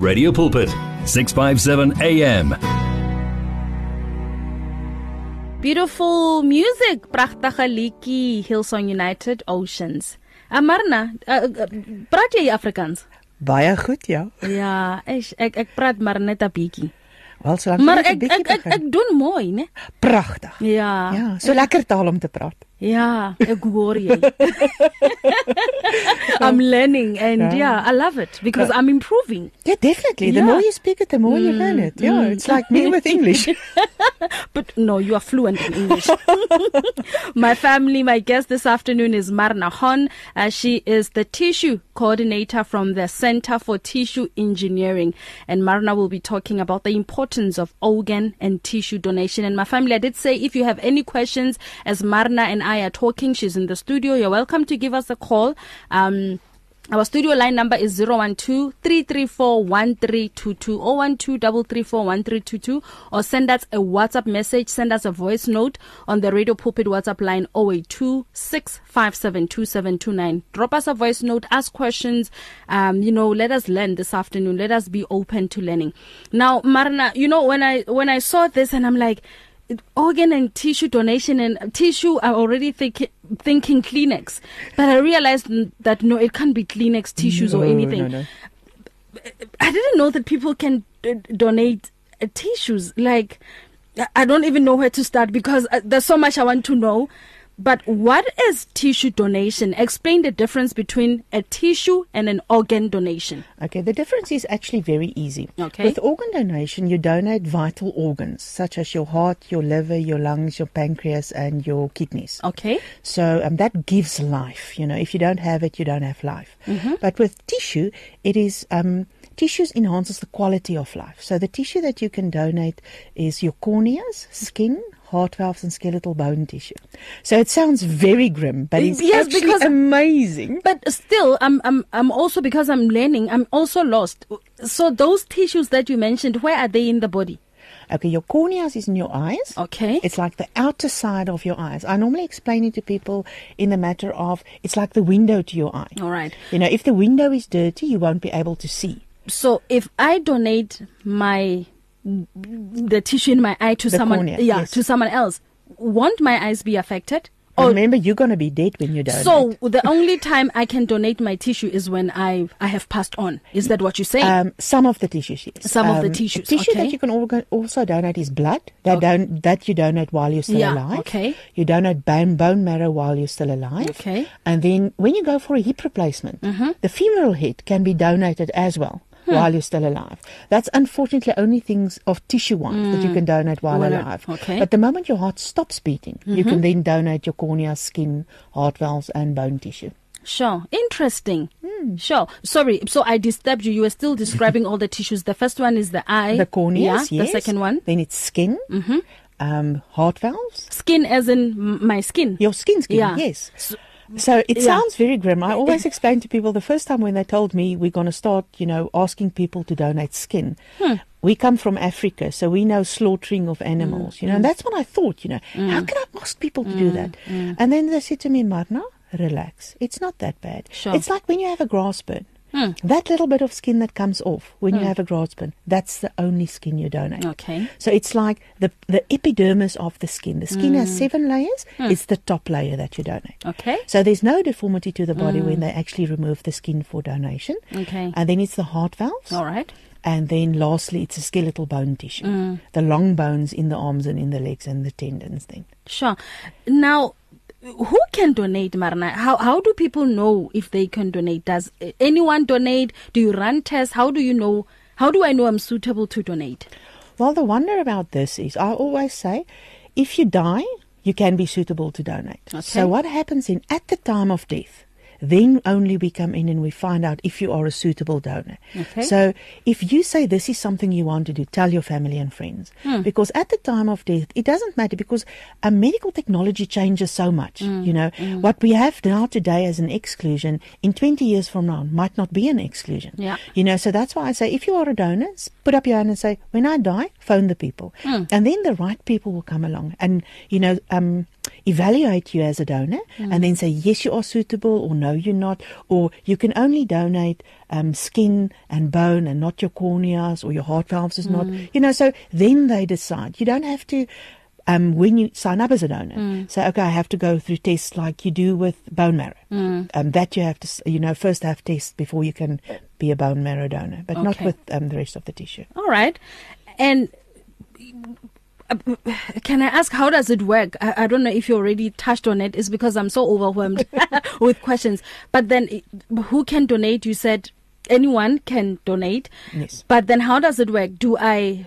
Radio Pulpit, 657 AM. Beautiful music, pragtige liedjie Hillsong United Oceans. Amarna, uh, uh, praat jy Afrikaans? Baie goed, ja. Ja, ek ek, ek praat maar net 'n bietjie. Wel, so lank Maar jy net 'n ek ek, ek begin. ek doen mooi, né? pragtig. Ja. Ja, so lekker taal om te praat. Ja, ek hoor jy. I'm learning and Ja. yeah, I love it because I'm improving. Yeah, definitely. The Yeah. more you speak it, the more you learn it. Yeah, mm. it's like me with English. But no, you are fluent in English. my family, my guest this afternoon is Marna Horn. Uh, she is the tissue coordinator from the Center for Tissue Engineering. And Marna will be talking about the importance of organ and tissue donation. And my family, I did say if you have any questions as Marna and I are talking, she's in the studio. You're welcome to give us a call. Um, our studio line number is 012-334-1322 012-334-1322 or send us a WhatsApp message, send us a voice note on the Radio Pulpit WhatsApp line 082-657-2729. Drop us a voice note, ask questions, um, you know, let us learn this afternoon. Let us be open to learning. Now, Marna, you know, when I when I saw this and I'm like, organ and tissue donation and tissue I already think, thinking Kleenex. But I realized that no it can't be Kleenex tissues or anything no, no. I didn't know that people can d- donate uh, tissues. Like I- I don't even know where to start because uh, there's so much I want to know but what is tissue donation explain the difference between a tissue and an organ donation Okay, the difference is actually very easy. Okay. With organ donation, you donate vital organs such as your heart, your liver, your lungs, your pancreas, and your kidneys. okay So um, that gives life. You know, if you don't have it, you don't have life. Mm-hmm. But with tissue, it is um, tissues enhances the quality of life. So the tissue that you can donate is your corneas, skin, heart valves, and skeletal bone tissue. So it sounds very grim, but it's Yes, actually because- amazing. But still, I'm I'm I'm also because I'm learning. I'm also lost. So those tissues that you mentioned, where are they in the body? Okay, your corneas is in your eyes. Okay. It's like the outer side of your eyes. I normally explain it to people in the matter of it's like the window to your eye. All right. You know, if the window is dirty, you won't be able to see. So if I donate my the tissue in my eye to The someone, cornea, yeah, yes. to someone else, won't my eyes be affected? Or remember, you're going to be dead when you donate. so the only time I can donate my tissue is when I I have passed on. Is that what you're saying? Um, some of the tissues, yes. Some of the Um, tissues, Tissue okay. that you can also donate is blood. That Okay. don't that you donate while you're still Yeah, alive. okay. You donate bone bone marrow while you're still alive. Okay. Mm-hmm. And then when you go for a hip replacement, the femoral head can be donated as well. Hmm. While you're still alive, that's unfortunately only things of tissue wise that you can donate while While- alive. Mm. okay. But the moment your heart stops beating, you can then donate your cornea, skin, heart valves, and bone tissue. Sure. Interesting. Hmm. Sure. Sorry. So I disturbed you. You were still describing all the tissues. The first one is the eye. The cornea. Yeah. yes. The second one. Then it's skin, mm-hmm. um, heart valves, Skin as in my skin. Your skin skin, Yeah. yes. So it Yeah. sounds very grim. I always explain to people the first time when they told me we're going to start, you know, asking people to donate skin. Hmm. We come from Africa, so we know slaughtering of animals, Mm, you know, and that's what I thought, you know, how can I ask people to Mm, do that? And then they said to me, Marna, relax. It's not that bad. Sure. It's like when you have a grass burn. Hmm. That little bit of skin that comes off when you have a grass burn, that's the only skin you donate. Okay. So it's like the the epidermis of the skin. The skin Hmm. has seven layers. It's the top layer that you donate. Okay. So there's no deformity to the body when they actually remove the skin for donation. Okay. And then it's the heart valves. All right. And then lastly, it's the skeletal bone tissue. The long bones in the arms and in the legs and the tendons then. Sure. Now, who can donate, Marna? How how do people know if they can donate? Does anyone donate? Do you run tests? How do you know? How do I know I'm suitable to donate? Well, the wonder about this is I always say if you die, you can be suitable to donate. Okay. So what happens in at the time of death? Then only we come in and we find out if you are a suitable donor. Okay. So if you say this is something you want to do, tell your family and friends. Hmm. Because at the time of death, it doesn't matter because uh, medical technology changes so much. Hmm. You know, what we have now today as an exclusion, in 20 years from now, might not be an exclusion. Yeah. You know, so that's why I say if you are a donor, put up your hand and say, when I die, phone the people. And then the right people will come along. And, you know, um, evaluate you as a donor Mm. and then say yes you are suitable or no you're not or you can only donate um, skin and bone and not your corneas or your heart valves is Mm. not you know so then they decide you don't have to um, when you sign up as a donor Mm. say okay I have to go through tests like you do with bone marrow Mm. um, that you have to you know first have tests before you can be a bone marrow donor but not with um, the rest of the tissue All right. And can I ask how does it work? I, I don't know if you already touched on it. It's because I'm so overwhelmed with questions. But then, who can donate? You said anyone can donate. Yes. But then, how does it work? Do I,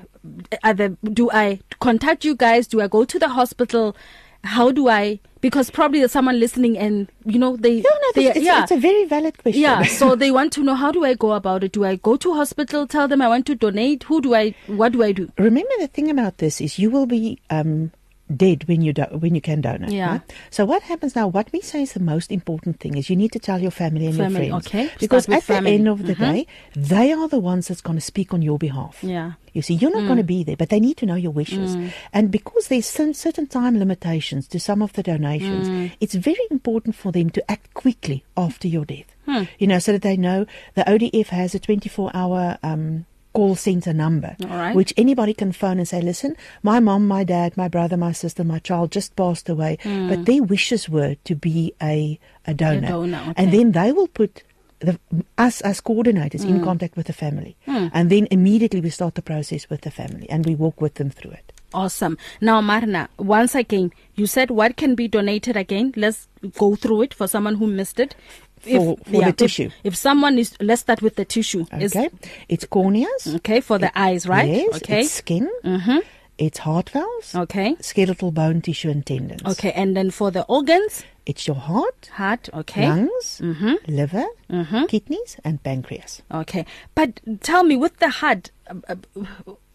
either do I contact you guys? Do I go to the hospital? How do I? Because probably there's someone listening, and you know they, yeah, no, they it's, it's, it's a very valid question yeah, so they want to know how do I go about it? Do I go to hospital, tell them I want to donate? Who do I what do I do? Remember the thing about this is you will be um, dead when you do, when you can donate. Yeah. right? So what happens now? What we say is the most important thing is you need to tell your family and Family, your friends. okay. Because at with the end of the Mhm. day, they are the ones that's going to speak on your behalf. Yeah. You see, you're not going to be there, but they need to know your wishes. Mm. And because there's some certain time limitations to some of the donations, Mm. it's very important for them to act quickly after your death. Hmm. You know, so that they know the ODF has a 24 hour um, call center number, right. which anybody can phone and say, listen, my mom, my dad, my brother, my sister, my child just passed away, hmm. but their wishes were to be a, a donor. donor, okay. And then they will put the, us as coordinators in hmm. contact with the family. Hmm. And then immediately we start the process with the family and we walk with them through it. Awesome. Now Marna, once again, you said what can be donated again? Let's go through it for someone who missed it. For- for the if- tissue. If someone is let's start with the tissue. Is- Okay. it's corneas. okay, for the eyes, right? Yes. okay. It's skin. Mhm. It's heart valves. Okay. Skeletal bone tissue and tendons. Okay, and then for the organs, It's your heart, heart, okay. lungs, Mhm. liver, Mhm. kidneys, and pancreas. Okay. But tell me with the heart uh,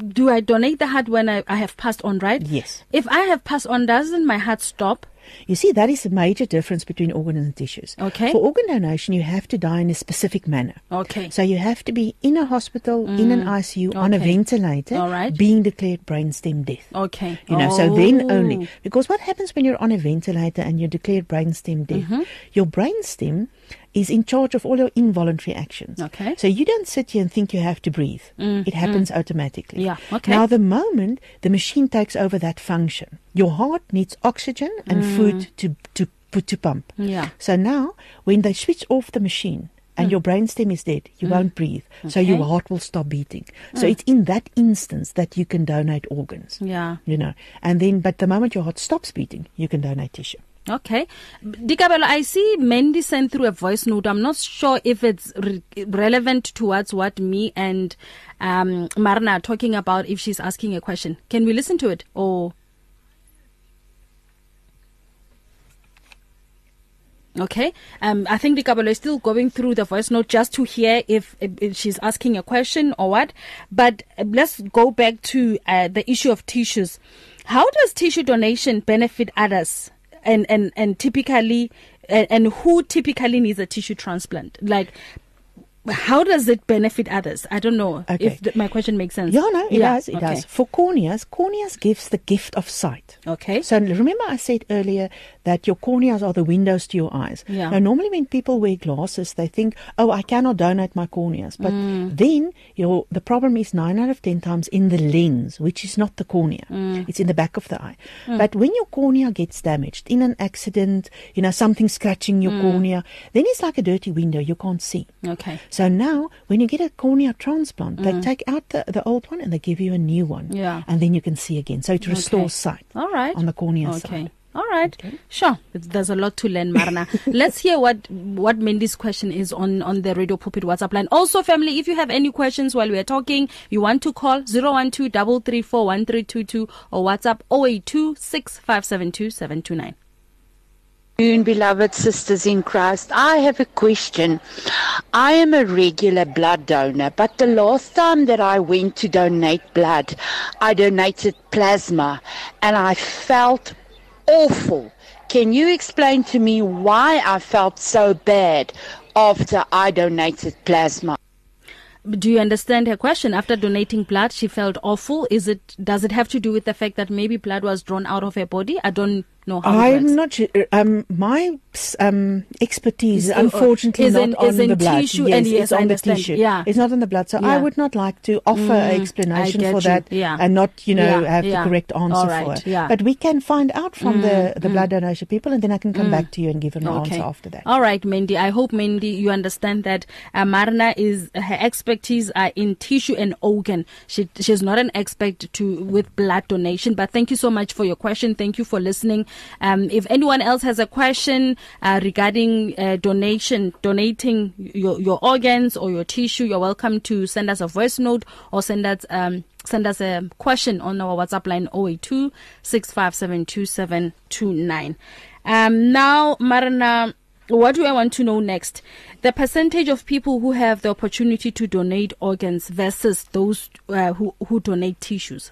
do I donate the heart when I, I have passed on, right? Yes. If I have passed on, doesn't my heart stop? You see, that is a major difference between organs and tissues. Okay. For organ donation, you have to die in a specific manner. Okay. So you have to be in a hospital, in an ICU, on a Mm. Ventilator, All right. being declared brainstem death. Okay. You know, so then Oh. only. Because what happens when you're on a ventilator and you're declared brainstem death? Mm-hmm. Your brainstem is in charge of all your involuntary actions. Okay. So you don't sit here and think you have to breathe. It happens automatically. Mm, Yeah, okay. Now, the moment the machine takes over that function, your heart needs oxygen and food to, to put to pump. Mm. Yeah. So now, when they switch off the machine and your brainstem is dead, you won't breathe. So your Mm. Okay. Mm. heart will stop beating. So it's in that instance that you can donate organs Yeah. you know and then but the moment your heart stops beating you can donate tissue Okay. Dikabelo, I see Mandy sent through a voice note. I'm not sure if it's re- relevant towards what me and um, Marna are talking about if she's asking a question. Can we listen to it? Or. Okay. Um, I think Dikabelo is still going through the voice note just to hear if, if, she's asking a question or what. But uh, let's go back to uh, the issue of tissues. How does tissue donation benefit others? And and and typically, and, and who typically needs a tissue transplant? Like, how does it benefit others? I don't know Okay. if th- my question makes sense. yeah no it Yeah, does it okay. does for corneas corneas gives the gift of sight Okay. so remember i said earlier that your corneas are the windows to your eyes Yeah. now normally when people wear glasses they think oh i cannot donate my corneas but Mm. then your the problem is 9 out of 10 times in the lens which is not the cornea Mm. it's in the back of the eye but when your cornea gets damaged in an accident you know something scratching Mm. your cornea then it's like a dirty window you can't see Okay. So now, when you get a cornea transplant, they take out the, the old one and they give you a new one. Mm. Yeah. And then you can see again. So it restores sight All right. on the cornea Okay. side. All right. Sure. There's a lot to learn, Marna. Let's hear what what Mindy's question is on on the Radio Pulpit WhatsApp line. Also, family, if you have any questions while we are talking, you want to call 012 334 1322 or WhatsApp 082 6572 729. Afternoon, beloved sisters in Christ. I have a question. I am a regular blood donor, but the last time that I went to donate blood, I donated plasma and I felt awful. Can you explain to me why I felt so bad after I donated plasma? Do you understand her question? After donating blood, she felt awful. Is it does it have to do with the fact that maybe blood was drawn out of her body? I don't I'm not sure. Um, my um, expertise, Is- uh, unfortunately, is not in- on is in the blood. tissue yes, and yes, it's I on the understand. tissue. Yeah. it's not on the blood. So Yeah. I would not like to offer Mm, an explanation for get that. Yeah. and not, you know, have the correct answer All for it. yeah. But we can find out from the Mm, the mm. blood donation people, and then I can come Mm. back to you and give an answer after that. All right, Mandy. I hope Mandy, you understand that uh, Marna is her expertise are in tissue and organ. She she's not an expert to with blood donation. But thank you so much for your question. Thank you for listening. Um, if anyone else has a question uh, regarding uh, donation, donating your your organs or your tissue, you're welcome to send us a voice note or send us um send us a question on our WhatsApp line 082 6572729. Um, now, Marna, what do I want to know next? The percentage of people who have the opportunity to donate organs versus those uh, who, who donate tissues.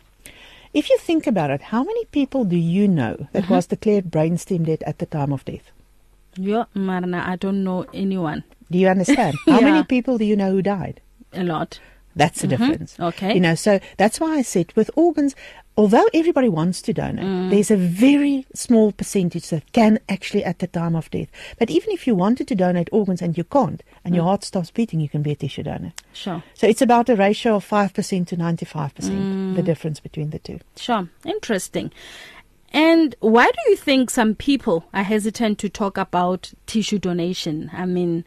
If you think about it, how many people do you know that Mm-hmm. was declared brainstem dead at the time of death? Yeah, Marna, I don't know anyone. Do you understand? How Yeah. many people do you know who died? A lot. That's the Mhm. difference. Okay. You know, so that's why I said with organs, although everybody wants to donate, Mm. there's a very small percentage that can actually at the time of death. But even if you wanted to donate organs and you can't, and your Mm. heart stops beating, you can be a tissue donor. Sure. So it's about a ratio of 5% to 95%, Mm. the difference between the two. Sure. Interesting. And why do you think some people are hesitant to talk about tissue donation? I mean,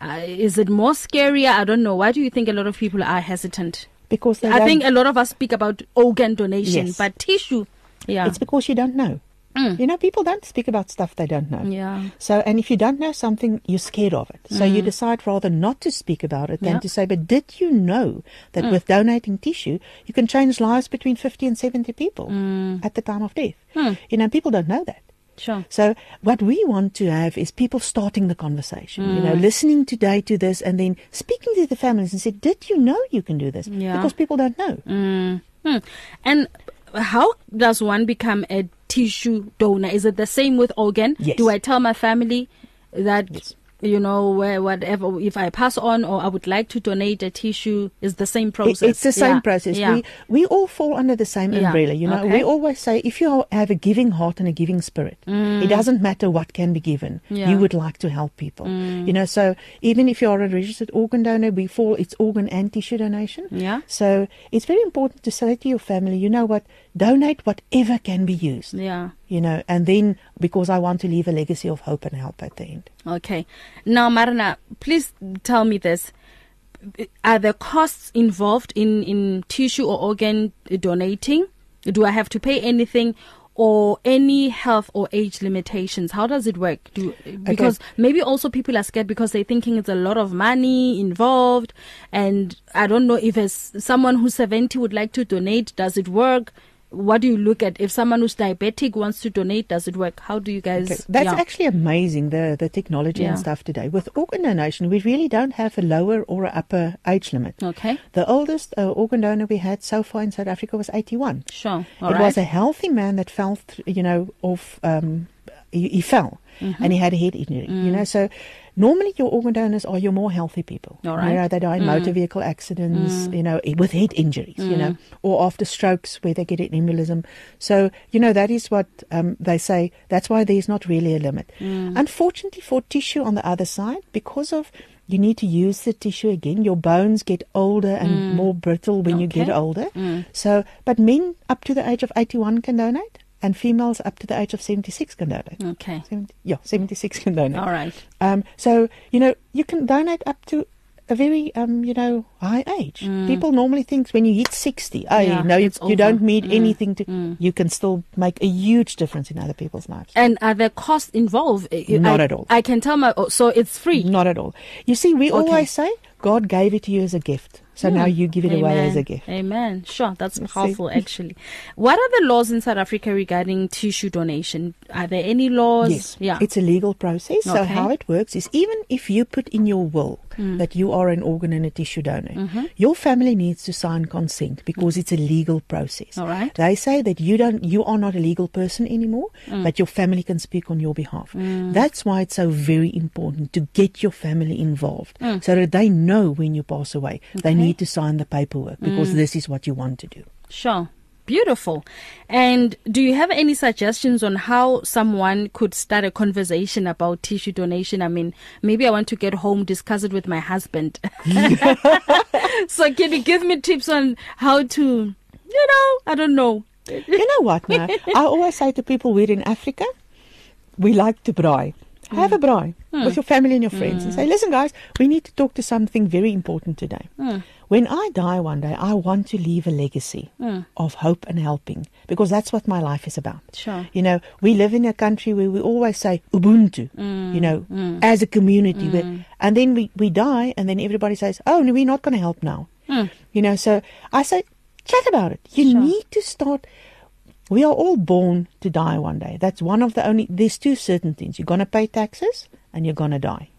uh, is it more scarier? I don't know. Why do you think a lot of people are hesitant? Because I think a lot of us speak about organ donation, Yes. but tissue, yeah. It's because you don't know. Mm. You know, people don't speak about stuff they don't know. Yeah. So, and if you don't know something, you're scared of it. So you Mm. decide rather not to speak about it than Yeah. to say, but did you know that Mm. with donating tissue, you can change lives between 50 and 70 people Mm. at the time of death? Hmm. You know, people don't know that. Sure. So what we want to have is people starting the conversation, you know, Mm. listening today to this and then speaking to the families and say, did you know you can do this? Yeah. Because people don't know. Mm. Hmm. And how does one become a tissue donor? Is it the same with organ? Yes. Do I tell my family that you know where whatever if I pass on or I would like to donate a tissue is the same process? It's the same Yeah. process. Yeah. We we all fall under the same umbrella. You know, Okay. we always say if you have a giving heart and a giving spirit, Mm. it doesn't matter what can be given. You would like to help people. Mm. You know, so even if you are a registered organ donor, we fall it's organ and tissue donation. Yeah. So it's very important to say to your family, you know what, donate whatever can be used. Yeah. You know, and then because I want to leave a legacy of hope and help at the end. Okay. Now, Marina, please tell me this. Are there costs involved in, in tissue or organ donating? Do I have to pay anything or any health or age limitations? How does it work? Do, because maybe also people are scared because they're thinking it's a lot of money involved. And I don't know if as someone who's 70 would like to donate, does it work? What do you look at? If someone who's diabetic wants to donate, does it work? How do you guys? Okay. That's yeah. actually amazing, the, the technology Yeah. and stuff today. With organ donation, we really don't have a lower or upper age limit. Okay. The oldest uh, organ donor we had so far in South Africa was 81. Sure. it All right. was a healthy man that fell, th- you know, off, um, he, he fell Mhm. and he had a head injury, you Mm. know. So normally your organ donors are your more healthy people. All You right. know, they die in Mm. motor vehicle accidents, Mm. you know, with head injuries, you know, Mm. or after strokes where they get an embolism. So, you know, that is what um, they say. That's why there's not really a limit. Mm. Unfortunately, for tissue on the other side, because of you need to use the tissue again, your bones get older and Mm. more brittle when you get older. So, but men up to the age of 81 can donate, and females up to the age of 76 can donate. Okay. 70, yeah, 76 can donate. All right. Um, so, you know, you can donate up to a very, um, you know, high age. Mm. People normally think when you hit 60, oh, Yeah, you know, you, you don't need Mm, anything to, mm. you can still make a huge difference in other people's lives. And are there costs involved? Not I- at all. I can tell my. oh, So it's free. Not at all. You see, we Okay. always say God gave it to you as a gift. So now Hmm. you give it away as a gift. Amen. Sure, that's see. powerful actually. What are the laws in South Africa regarding tissue donation? Are there any laws? Yes, Yeah. it's a legal process. So how it works is even if you put in your will Mm. that you are an organ and a tissue donor, Mhm. your family needs to sign consent because it's a legal process. All right. They say that you don't, you are not a legal person anymore, Mm. but your family can speak on your behalf. Mm. That's why it's so very important to get your family involved, Mm. so that they know when you pass away. They need to sign the paperwork because Mm. this is what you want to do. Sure. Beautiful. And do you have any suggestions on how someone could start a conversation about tissue donation? I mean, maybe I want to get home, discuss it with my husband. so can you give me tips on how to, you know, I don't know. you know what now? I always say to people we're in Africa, we like to braai. Have a braai hmm. with your family and your friends and hmm. say, listen, guys, we need to talk to something very important today. Hmm. When I die one day, I want to leave a legacy of hope and helping because that's what my life is about. Sure. You know, we live in a country where we always say Ubuntu, you know, as a community. Where, and then we, we die and then everybody says, oh, no, we're not going to help now. You know, so I say, chat about it. You Sure. need to start. We are all born to die one day. That's one of the only. There's two certain things. You're gonna pay taxes and you're gonna die.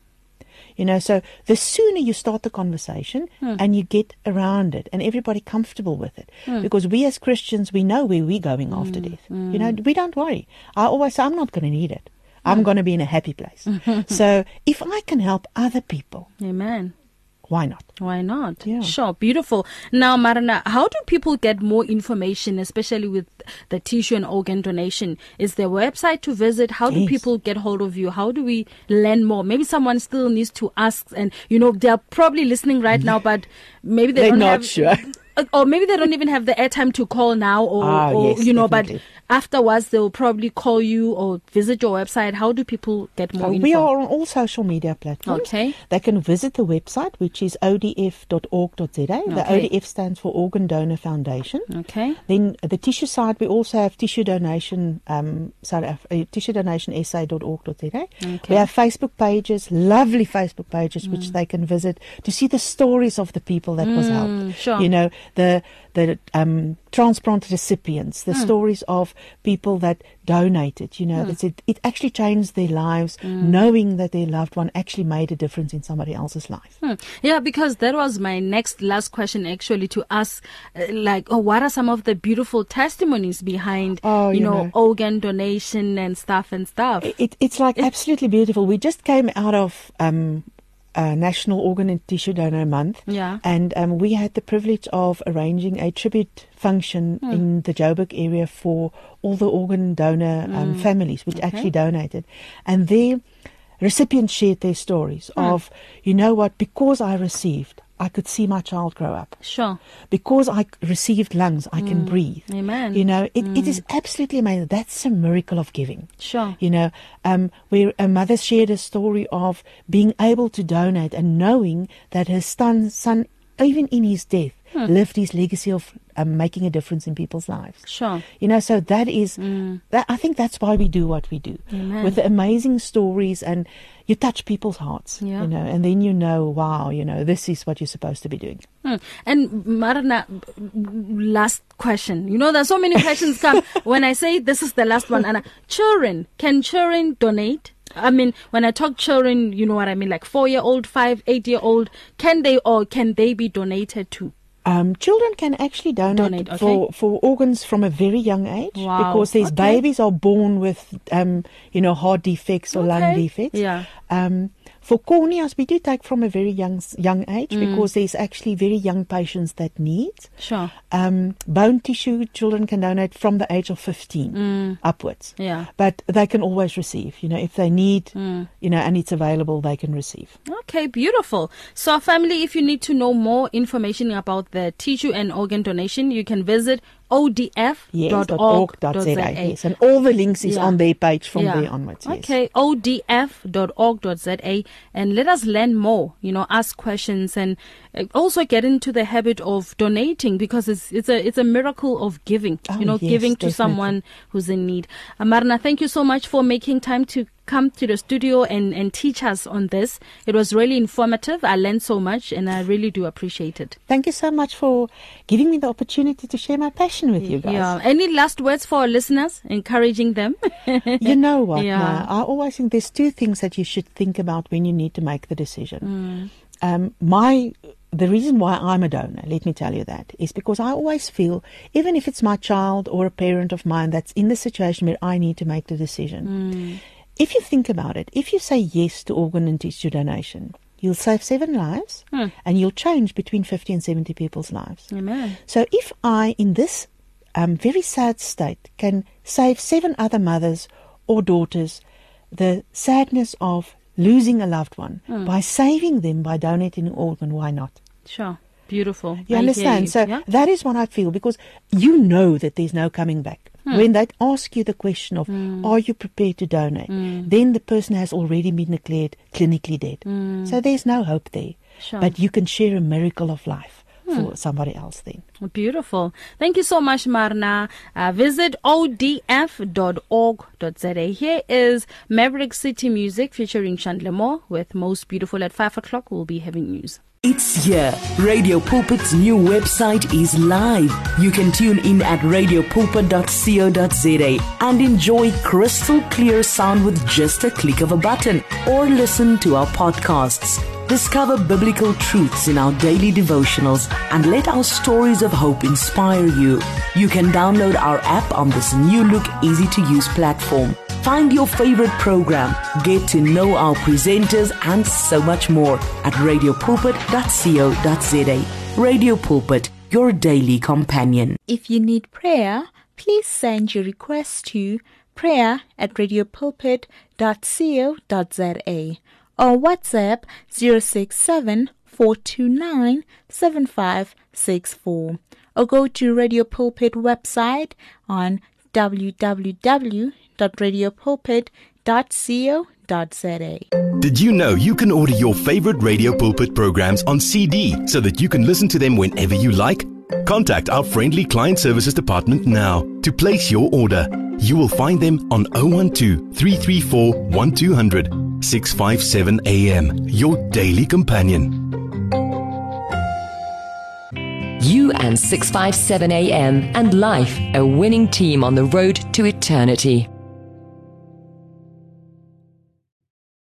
You know, so the sooner you start the conversation hmm. and you get around it and everybody comfortable with it, hmm. because we as Christians we know where we're going after hmm. death. You know, we don't worry. I always say I'm not going to need it. I'm going to be in a happy place. so if I can help other people, Amen. Why not? Why not? Yeah. Sure, beautiful. Now, Marana, how do people get more information, especially with the tissue and organ donation? Is there a website to visit? How do people get hold of you? How do we learn more? Maybe someone still needs to ask, and you know they're probably listening right now, but maybe they They're don't not have, sure. or maybe they don't even have the airtime to call now, or, Ah, or yes, you know, definitely. but afterwards they'll probably call you or visit your website. How do people get more Uh, info? we are on all social media platforms. Okay. They can visit the website, which is odf.org.za. The Okay. ODF stands for Organ Donor Foundation. Okay. Then the tissue side, we also have tissue donation, um, South Af- uh, tissue donation sa.org.za. Okay. We have Facebook pages, lovely Facebook pages, which they can visit to see the stories of the people that was helped. Mm, sure. You know, the the um, transplant recipients, the stories of people that donated. You know, it's, it it actually changed their lives, Hmm. knowing that their loved one actually made a difference in somebody else's life. Hmm. Yeah, because that was my next last question actually to ask, uh, like, oh, what are some of the beautiful testimonies behind, Oh, you, you know, know. organ donation and stuff and stuff? It, it's like absolutely beautiful. We just came out of um, uh, National Organ and Tissue Donor Month. Yeah. And um, we had the privilege of arranging a tribute function Hmm. in the Joburg area for all the organ donor um, families which Hmm. Okay. actually donated. And their recipients shared their stories Hmm. of, you know what, because I received, I could see my child grow up. Sure. Because I received lungs, I can breathe. Amen. You know, it, it is absolutely amazing. That's a miracle of giving. Sure. You know, um, where a mother shared a story of being able to donate and knowing that her son, son even in his death, Hmm. lived his legacy of um, making a difference in people's lives. Sure. You know, so that is, that, I think that's why we do what we do. Amen. With the amazing stories and you touch people's hearts, Yeah. you know, and then you know, wow, you know, this is what you're supposed to be doing. Hmm. And Marana, last question. You know, there's so many questions come when I say this is the last one. And children, can children donate? I mean, when I talk children, you know what I mean, like four year old, five, eight year old. Can they or can they be donated to? Um, children can actually donate, Donate, okay. for, for organs from a very young age Wow, because these okay. babies are born with, um, you know, heart defects or lung defects. yeah. Um, for corneas, we do take from a very young young age Mm. because there's actually very young patients that need. Sure. Um, bone tissue, children can donate from the age of 15 upwards. Mm. Yeah. But they can always receive, you know, if they need, Mm. you know, and it's available, they can receive. Okay, beautiful. So, family, if you need to know more information about the tissue and organ donation, you can visit odf.org.za. org yes. And all the links is Yeah. on their page from Yeah. there onwards. Yes. Okay, odf.org.za and let us learn more, you know, ask questions and uh, also get into the habit of donating because it's it's a it's a miracle of giving, Oh, you know, yes, giving to definitely. someone who's in need. Amarna, thank you so much for making time to come to the studio and and teach us on this. It was really informative. I learned so much and I really do appreciate it. Thank you so much for giving me the opportunity to share my passion with you guys. Yeah. Any last words for our listeners, encouraging them? You know what? Yeah. Now, I always think there's two things that you should think about when you need to make the decision. Um, my the reason why I'm a donor, let me tell you that, is because I always feel, even if it's my child or a parent of mine that's in the situation where I need to make the decision, if you think about it, if you say yes to organ and tissue donation, you'll save seven lives and you'll change between 50 and 70 people's lives. Amen. So if I, in this um, very sad state can save seven other mothers or daughters the sadness of losing a loved one Hmm. by saving them by donating an organ. Why not? Sure. Beautiful. You I understand? you. So yeah? that is what I feel because you know that there's no coming back. Hmm. When they ask you the question of, are you prepared to donate? Hmm. Then the person has already been declared clinically dead. So there's no hope there. Hmm. Sure. Hmm. But you can share a miracle of life for somebody else then. Beautiful. Thank you so much, Marna. Uh, visit odf.org.za. Here is Maverick City Music featuring Chandler Moore with Most Beautiful at 5 o'clock. We'll be having news. It's here. Radio Pulpit's new website is live. You can tune in at radiopulpit.co.za and enjoy crystal clear sound with just a click of a button or listen to our podcasts. Discover biblical truths in our daily devotionals and let our stories of hope inspire you. You can download our app on this new look, easy to use platform. Find your favorite program, get to know our presenters, and so much more at radiopulpit.co.za. Radio Pulpit, your daily companion. If you need prayer, please send your request to prayer at radiopulpit.co.za or WhatsApp 067 429 7564 or go to Radio Pulpit website on www.radiopulpit.co.za. Did you know you can order your favorite Radio Pulpit programs on CD so that you can listen to them whenever you like? Contact our friendly client services department now to place your order. You will find them on 012 334 1200 657 AM, your daily companion. You and 657 AM and life, a winning team on the road to eternity.